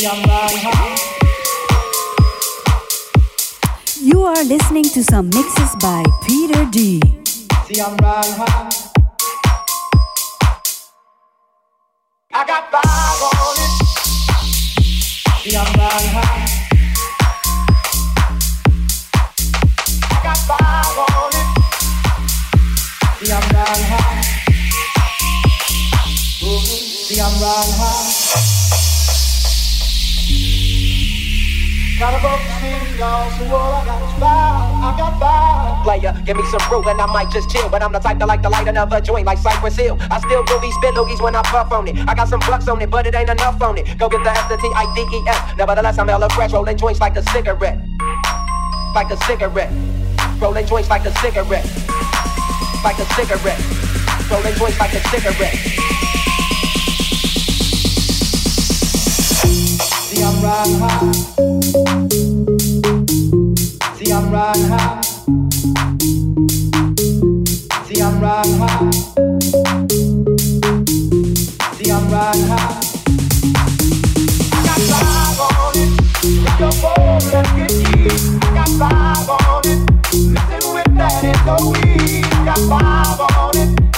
You are listening to some mixes by Peter D. See, I'm riding high. I got five on it. See, I'm riding high. I got five on it. See, I'm riding high. See, I'm riding high. Player, give me some brew and I might just chill. But I'm the type to like to light another joint like Cypress Hill. I still do these spit loogies when I puff on it. I got some bucks on it, but it ain't enough on it. Go get the S. Nevertheless, I'm hella fresh, rolling joints like a cigarette. Like a cigarette. Rolling joints like a cigarette. Like a cigarette. Rolling joints like a cigarette. See, I'm riding high.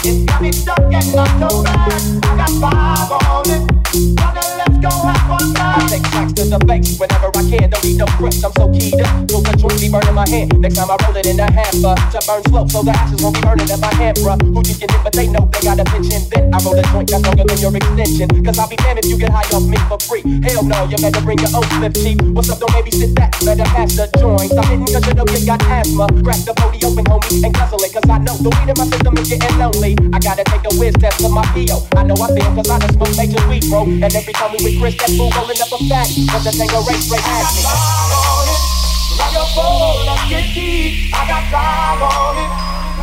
It's got me stuck and not so bad. I got five on it. Take tracks to the face whenever I can. Don't need no grips, I'm so keyed up. Feel the joint be burning my hand. Next time I roll it in a hamper to burn slow, so the ashes won't be burning in my hand, bruh. Who you hit, but they know they got a and then I roll a joint that's longer than your extension. Cause I'll be damned if you get high off me for free. Hell no, you better bring your own slip cheap. What's up, don't babysit that. Better pass the joint. I'm hitting cause you know you got asthma. Crack the body open, homie, and guzzle it. Cause I know the weed in my system is getting lonely. I gotta take a whiz test of my PO. I know I feel cause I just smoke major weed, bro. And every time we Chris, that fool rolling up a fat. But the thing a race straight at me. Phone, let's get deep. I got five on it.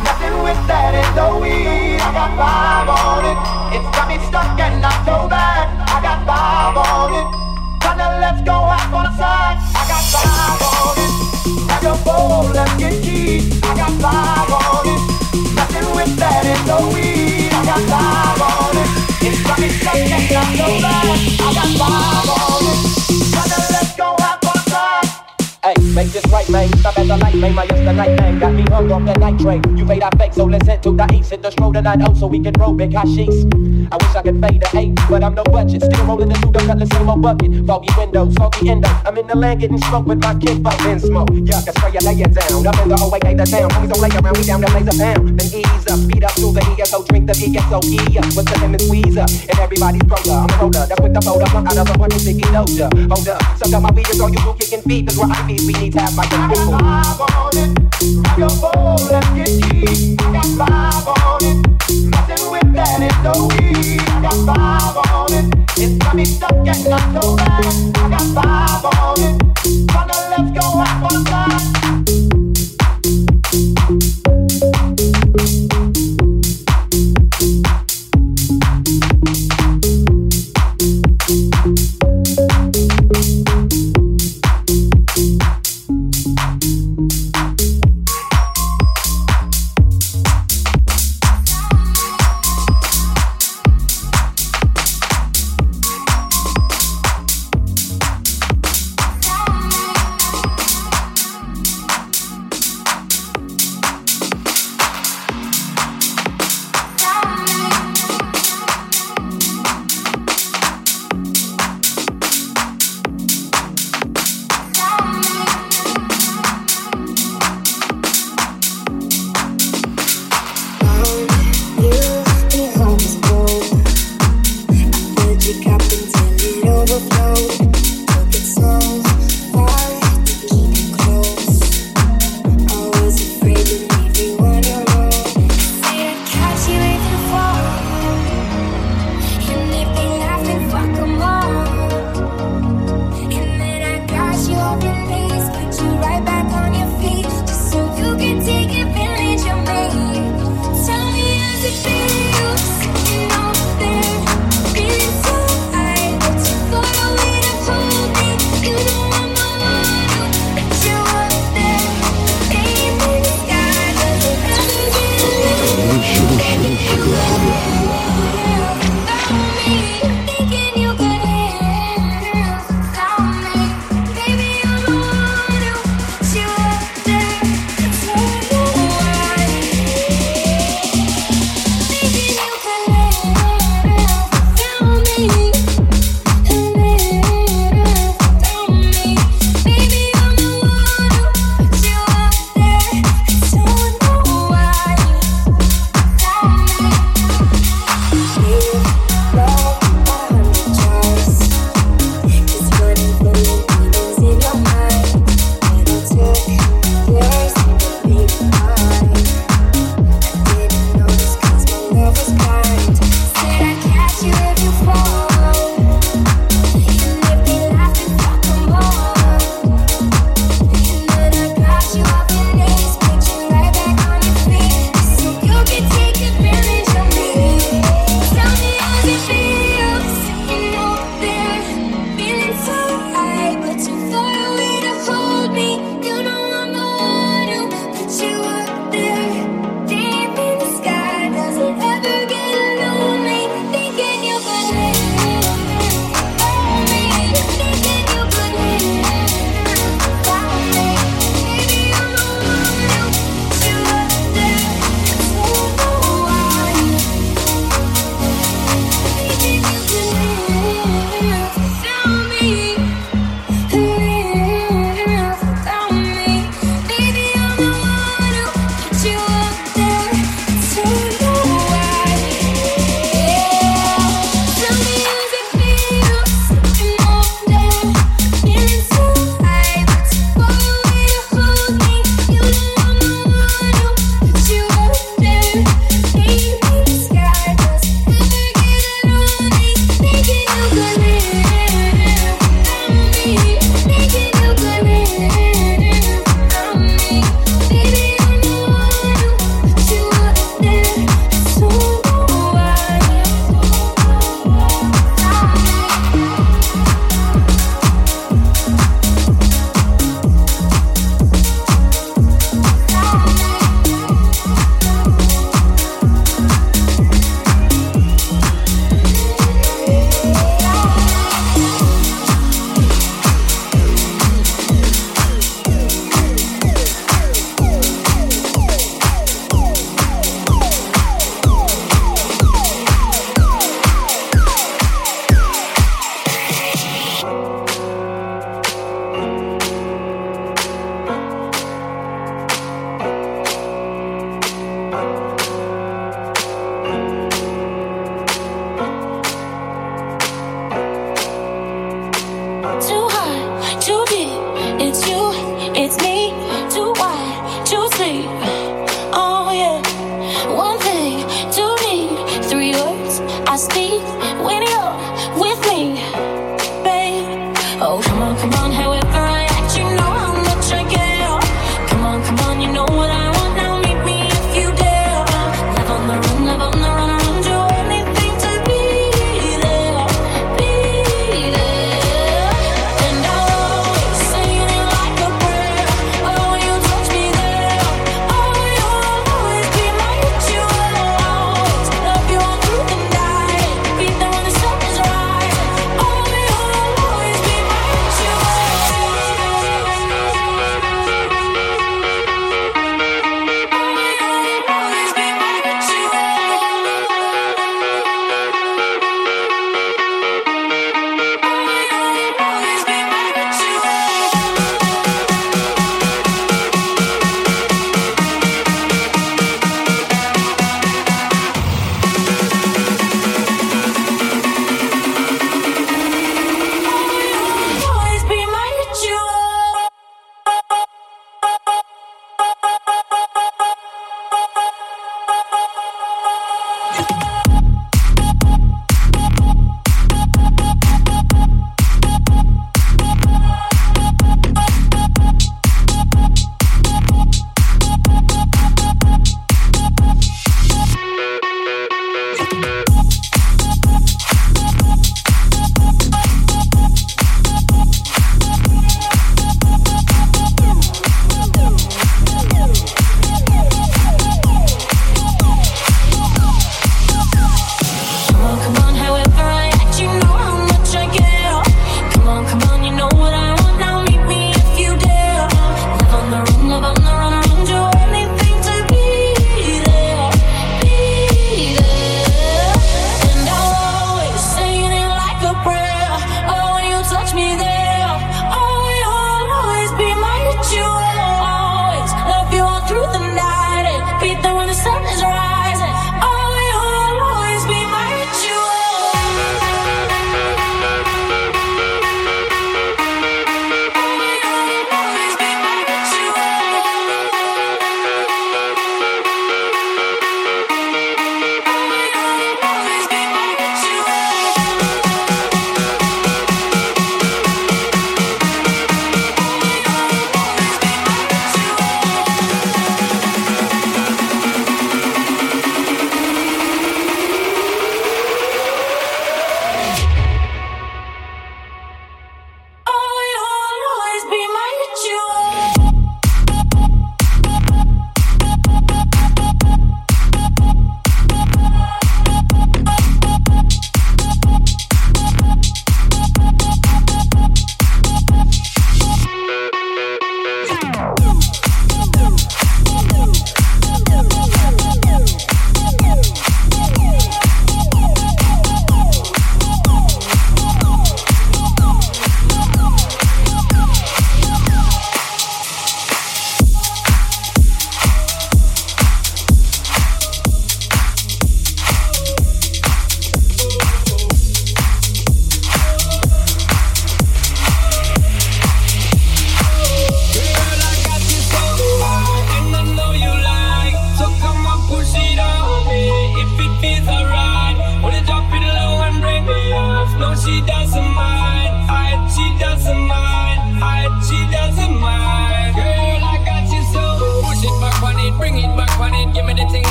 Nothing with that is no weed. I got five on it. It's got me stuck and not so bad. I got five on it. Kinda let's go out on the side. I got five on it. Grab your phone, let's get deep. I got five on it. Nothing with that is no weed. I got five on it. It's coming, it's coming, it's not over. I got five on it. Hey, make this right, man. Stop at the light, man. My the night, man. Got me hung off that night train. You made our fake, so let's head to the east. Hit the stroll tonight, oh, so we can roll big sheets. I wish I could fade the eight, but I'm no budget. Still rolling the into the cutlass in my bucket. Foggy windows, foggy endo. I'm in the land getting smoke with my kid, but then smoke. Yeah, I spray lay it down. Up in the OA, the town. Homies don't lay around, we down to blaze a pound. Then ease up, speed up to the ESO, drink the ESO, E up. With the lemon squeeze up, and everybody's roller. I'm a roller, that's with the up. I'm out of a bunch of sticky doja. Hold up, suck up my it's all you do kicking feet. Cause we're We need to have like a I got on it. Phone, let's get deep. I got five on it. Nothing with that is no weed. I got five on it. It's got me stuck and not so. I got five on it. Kinda let's go out side. Right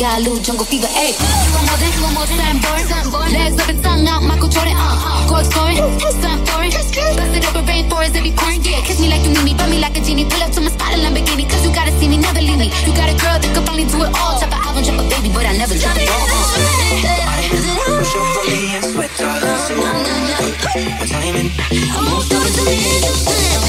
got loot, jungle fever, ayy. One more than, one more than I'm born, I'm. Legs up and tongue out, Michael Jordan, uh. Go scoring, time foreign. Bust it up a rainforest, every corn, yeah. Kiss me like you need me, bump me like a genie. Pull up to my spot in Lamborghini, cause you gotta see me, never leave me. You got a girl that could finally do it all. Drop an album, drop a baby, but I never drop it all. Push up for oh, me and sweat dollars. I'm timing. I'm all starting to be interested.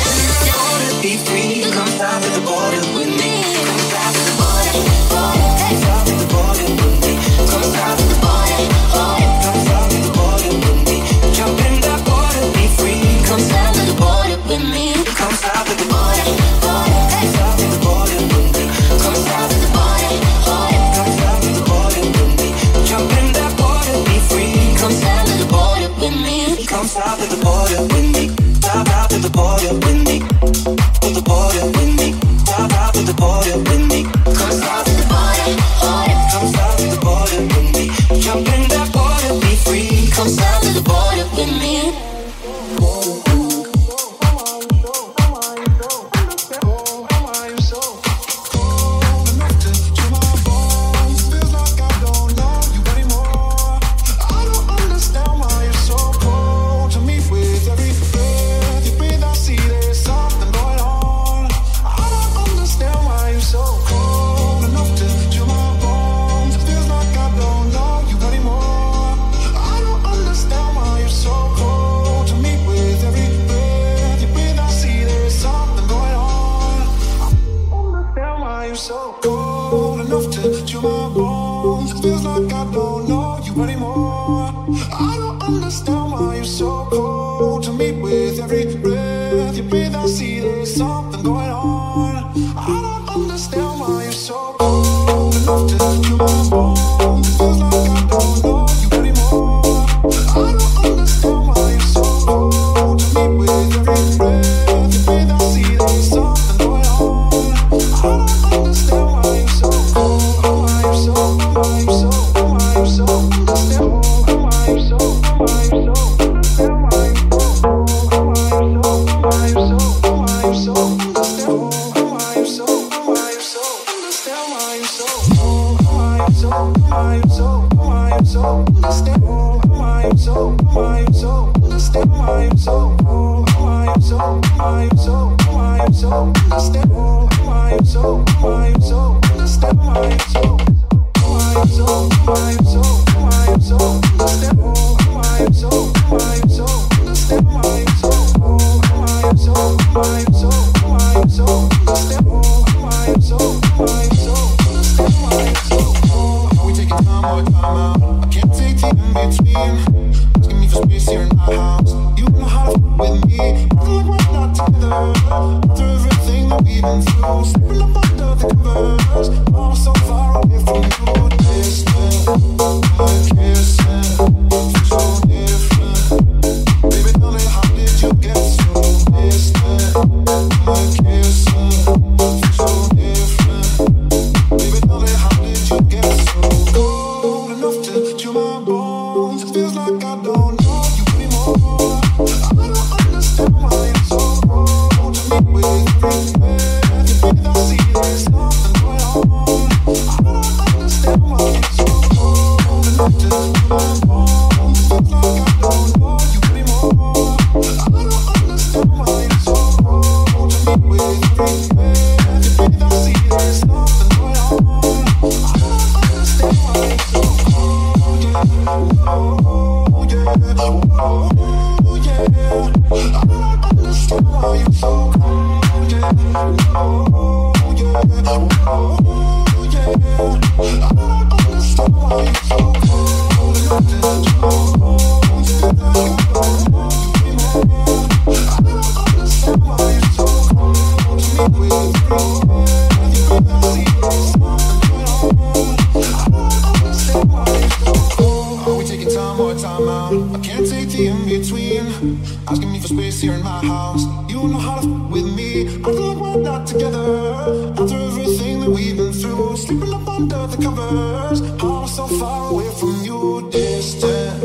lovers. I'm so far away from you, distant.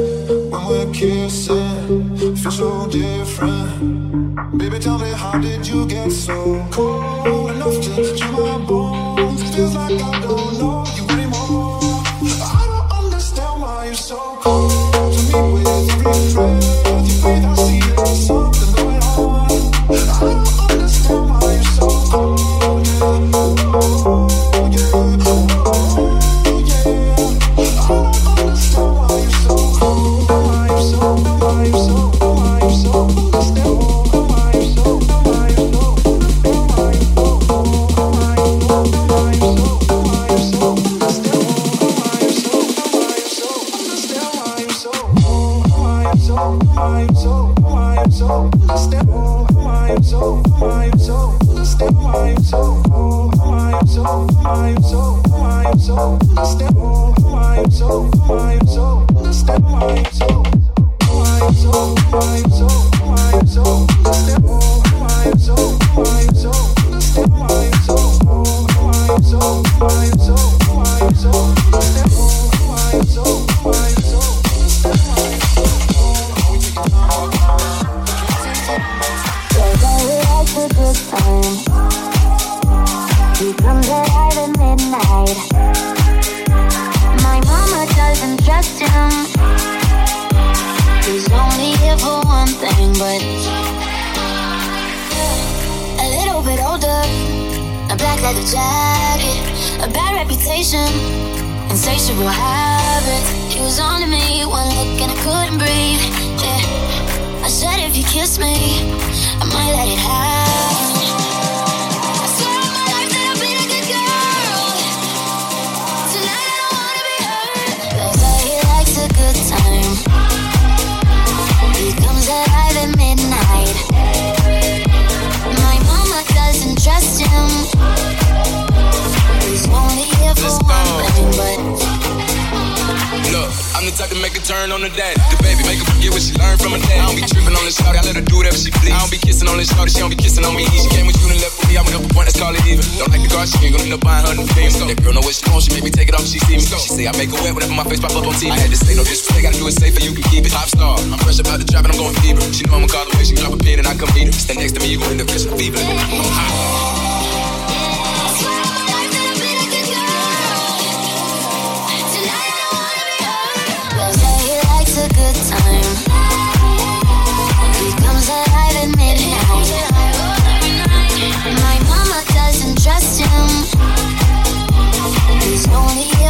When we're kissing, feel so different. Baby, tell me, how did you get so cold enough to chill my bones? Feels like I don't know. to make a turn on the dad. The baby make her forget what she learned from her dad. I don't be tripping on this shorty, I let her do whatever she please. I don't be kissing on this shorty, she don't be kissing on me. She came with you and left with me, i'm not one, let's call it even. Don't like the car, she ain't gonna end up buying her new things. So that girl know what she wants, she make me take it off, she see me. She say I make her wet whenever my face pop up on TV. I had to say no disrespect, gotta do it safer, you can keep it. Top star, I'm fresh about the drop and I'm going fever. She know I'ma call the way she drop a pin and I come meet her. Stand next to me, you gon' end up catching fever.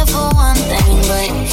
for one thing, but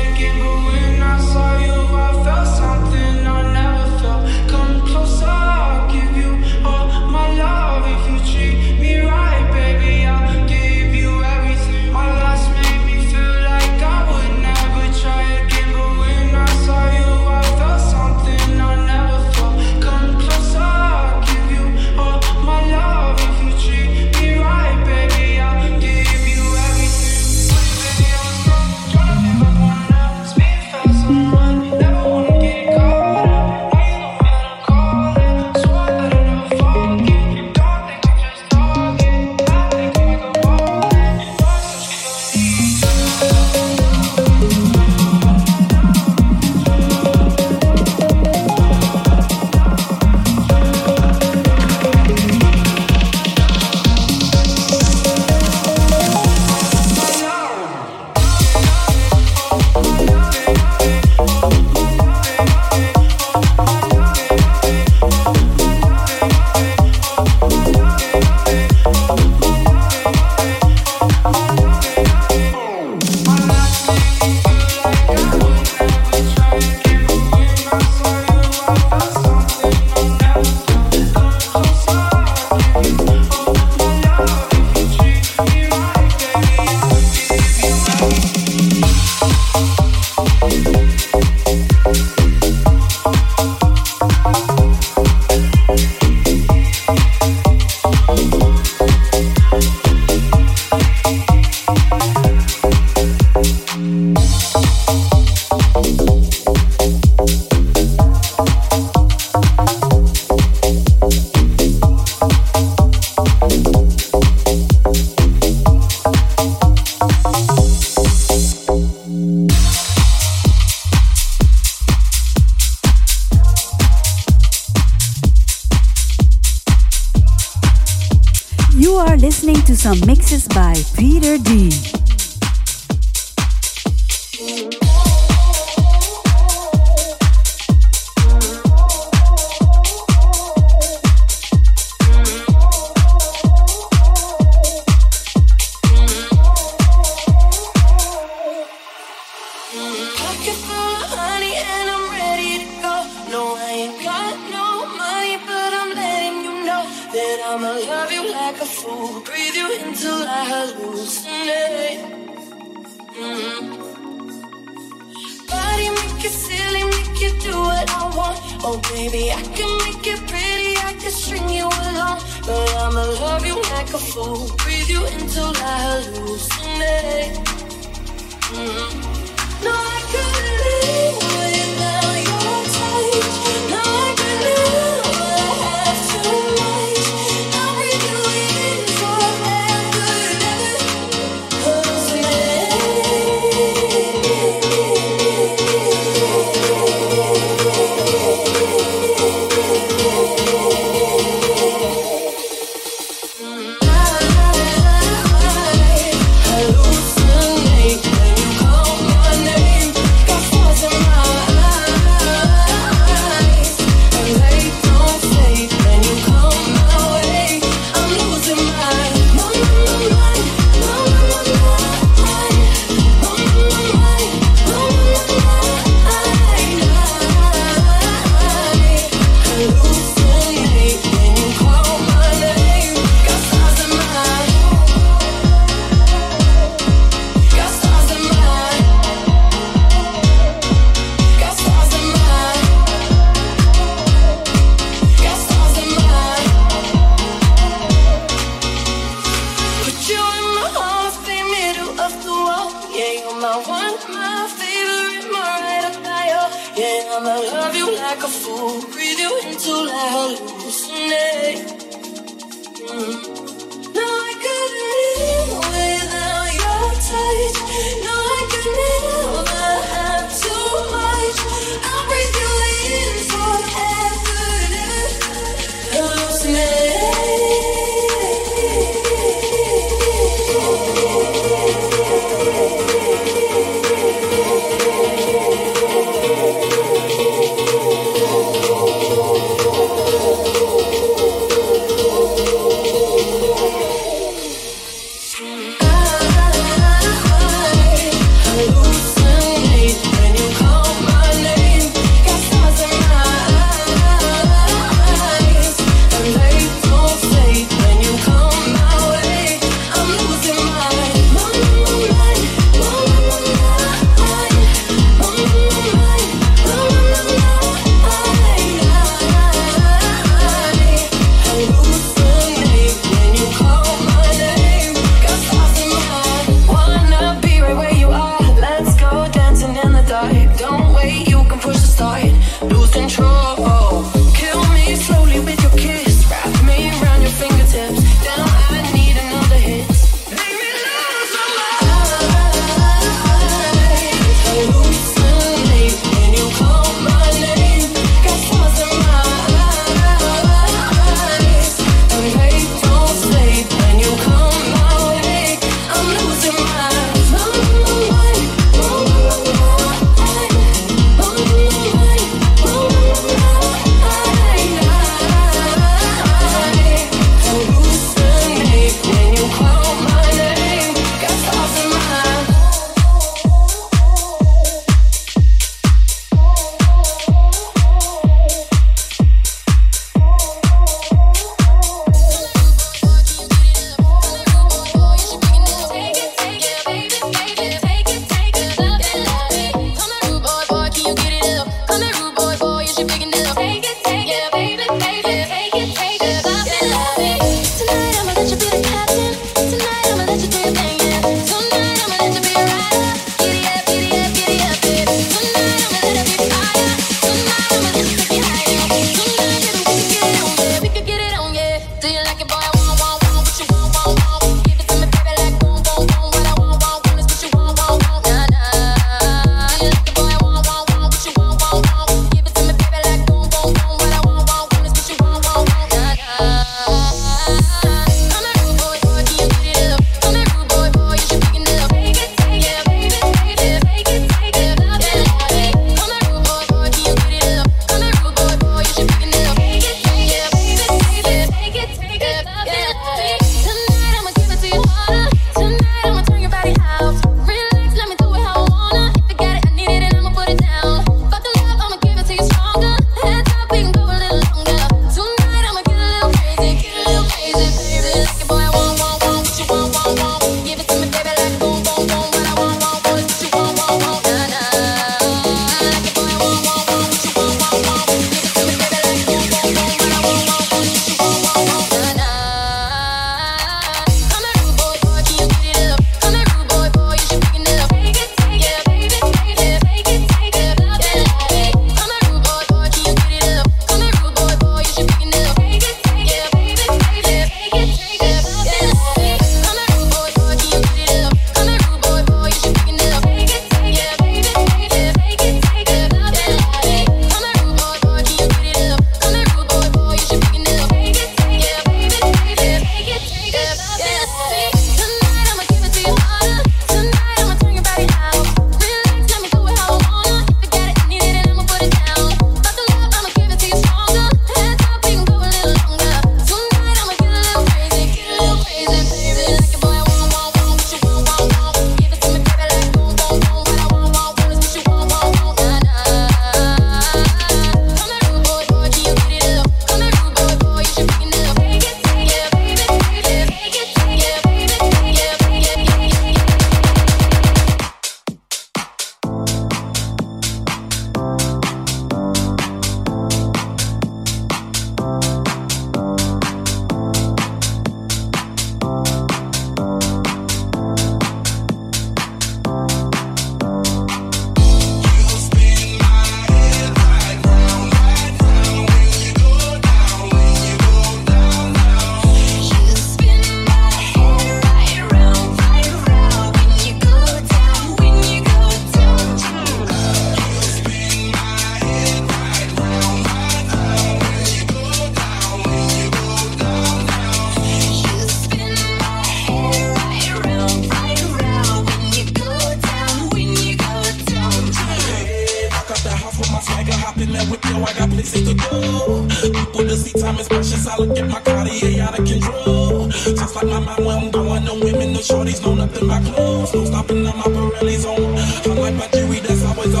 I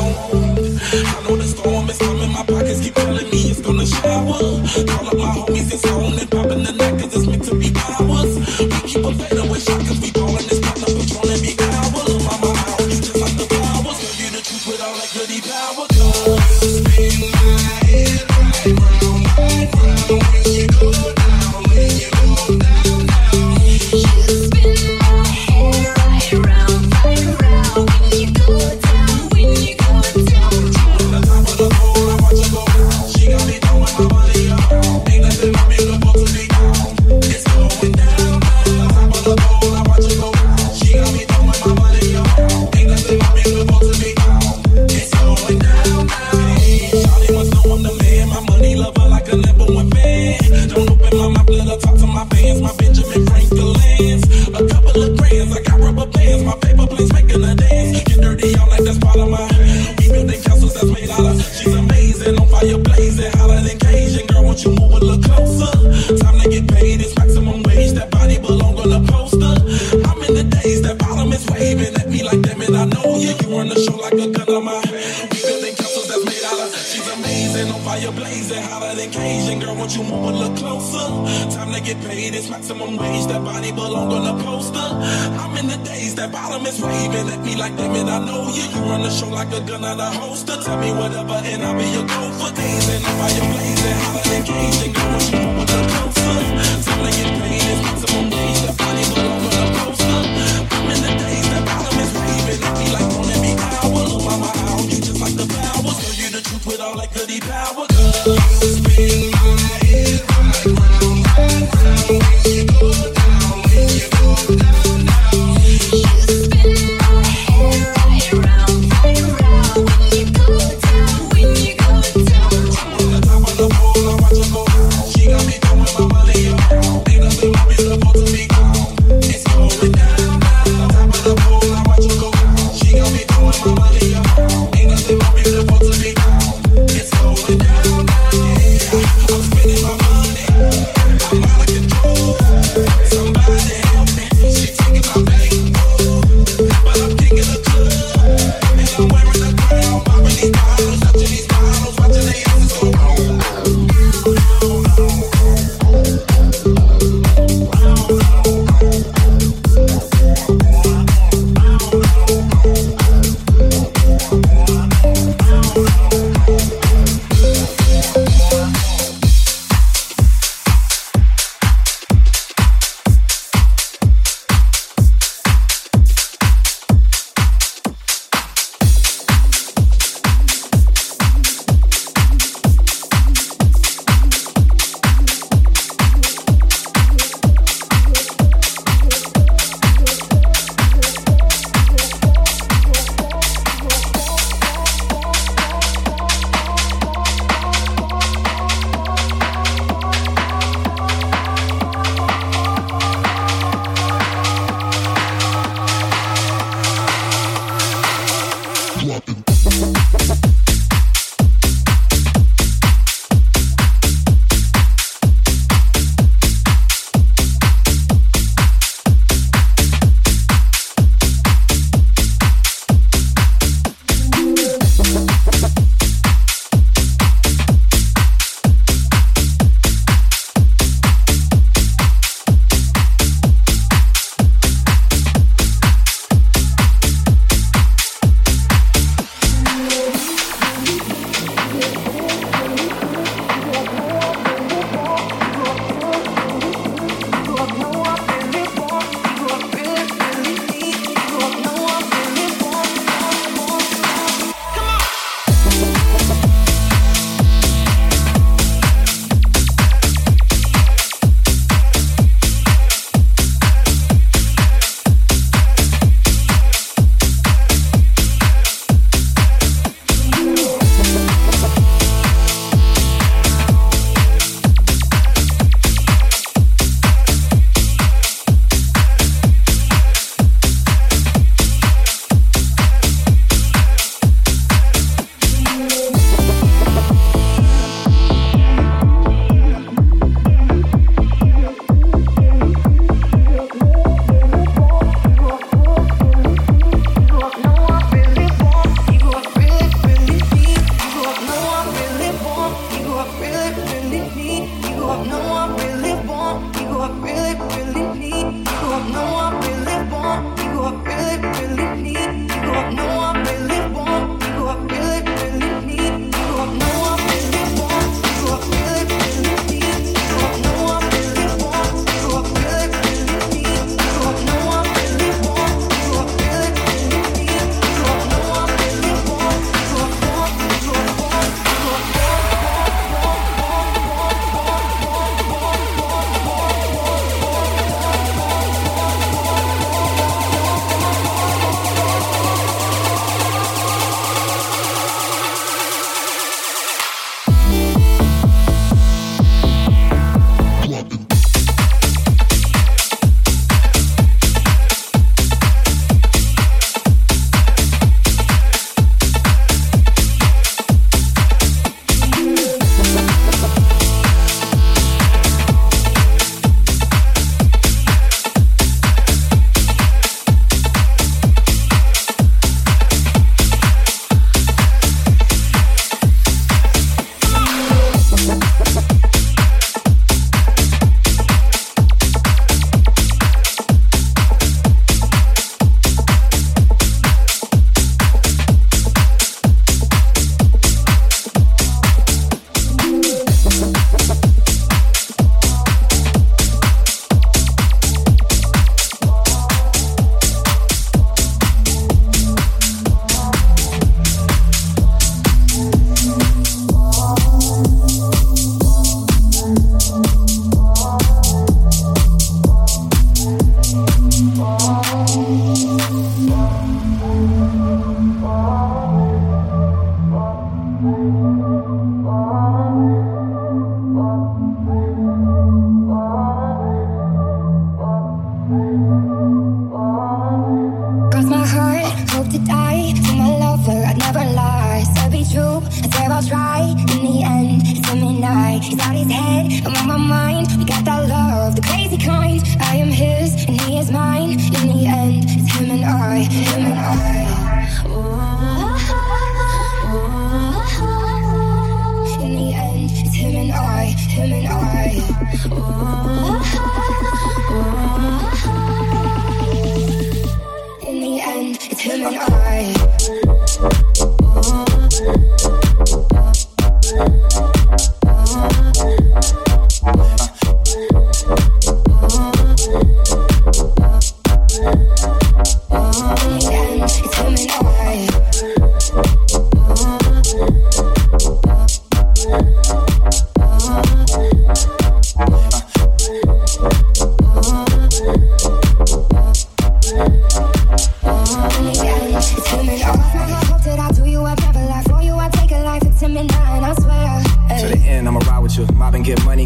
know the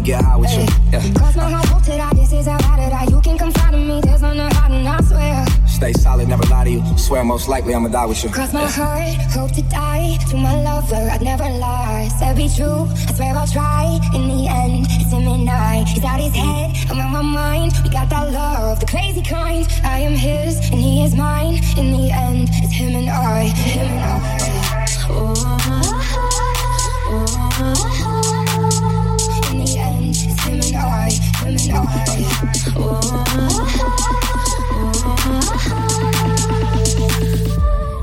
get high with you. Yeah. Cross my heart, hope that I, this is how I did I. You can confide in me, there's no hiding, I swear. Stay solid, never lie to you. Swear most likely I'ma die with you. Cross my heart, hope to die. To my lover, I'd never lie. Said be true, I swear I'll try. In the end, it's him and I. He's out his head, I'm on my mind. We got that love, the crazy kind. I am his, and he is mine. In the end, it's him and I. Him and I.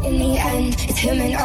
In the end, it's him and I.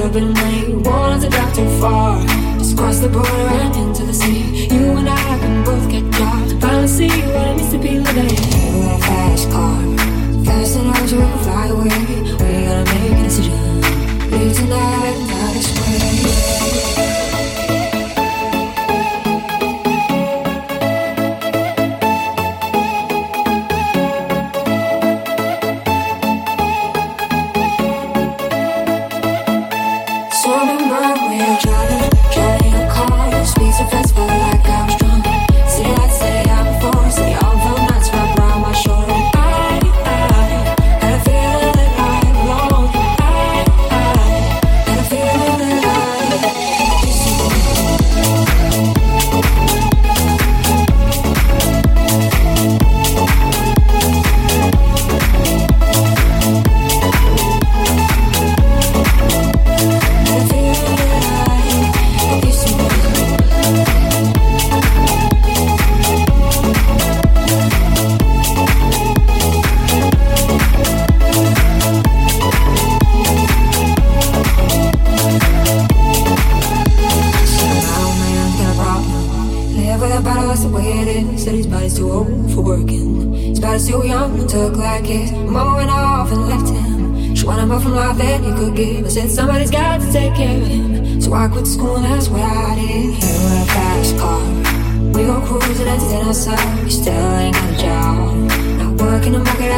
save just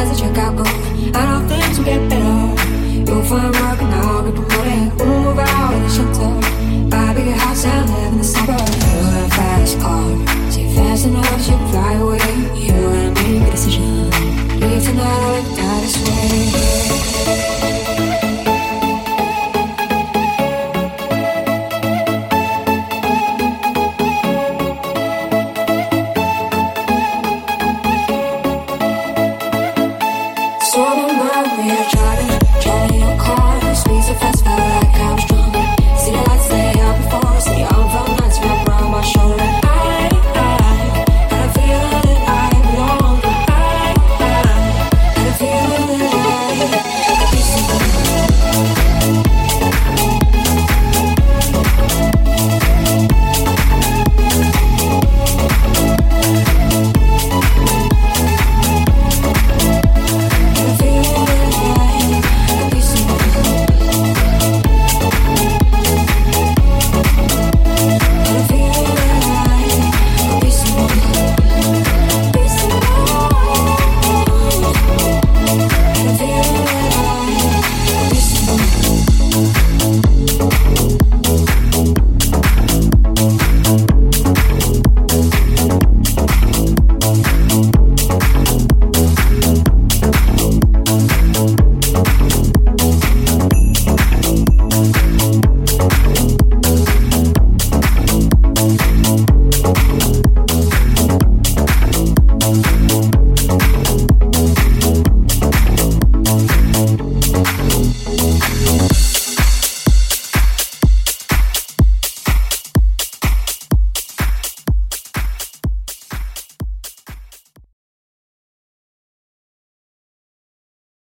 job. Not working the market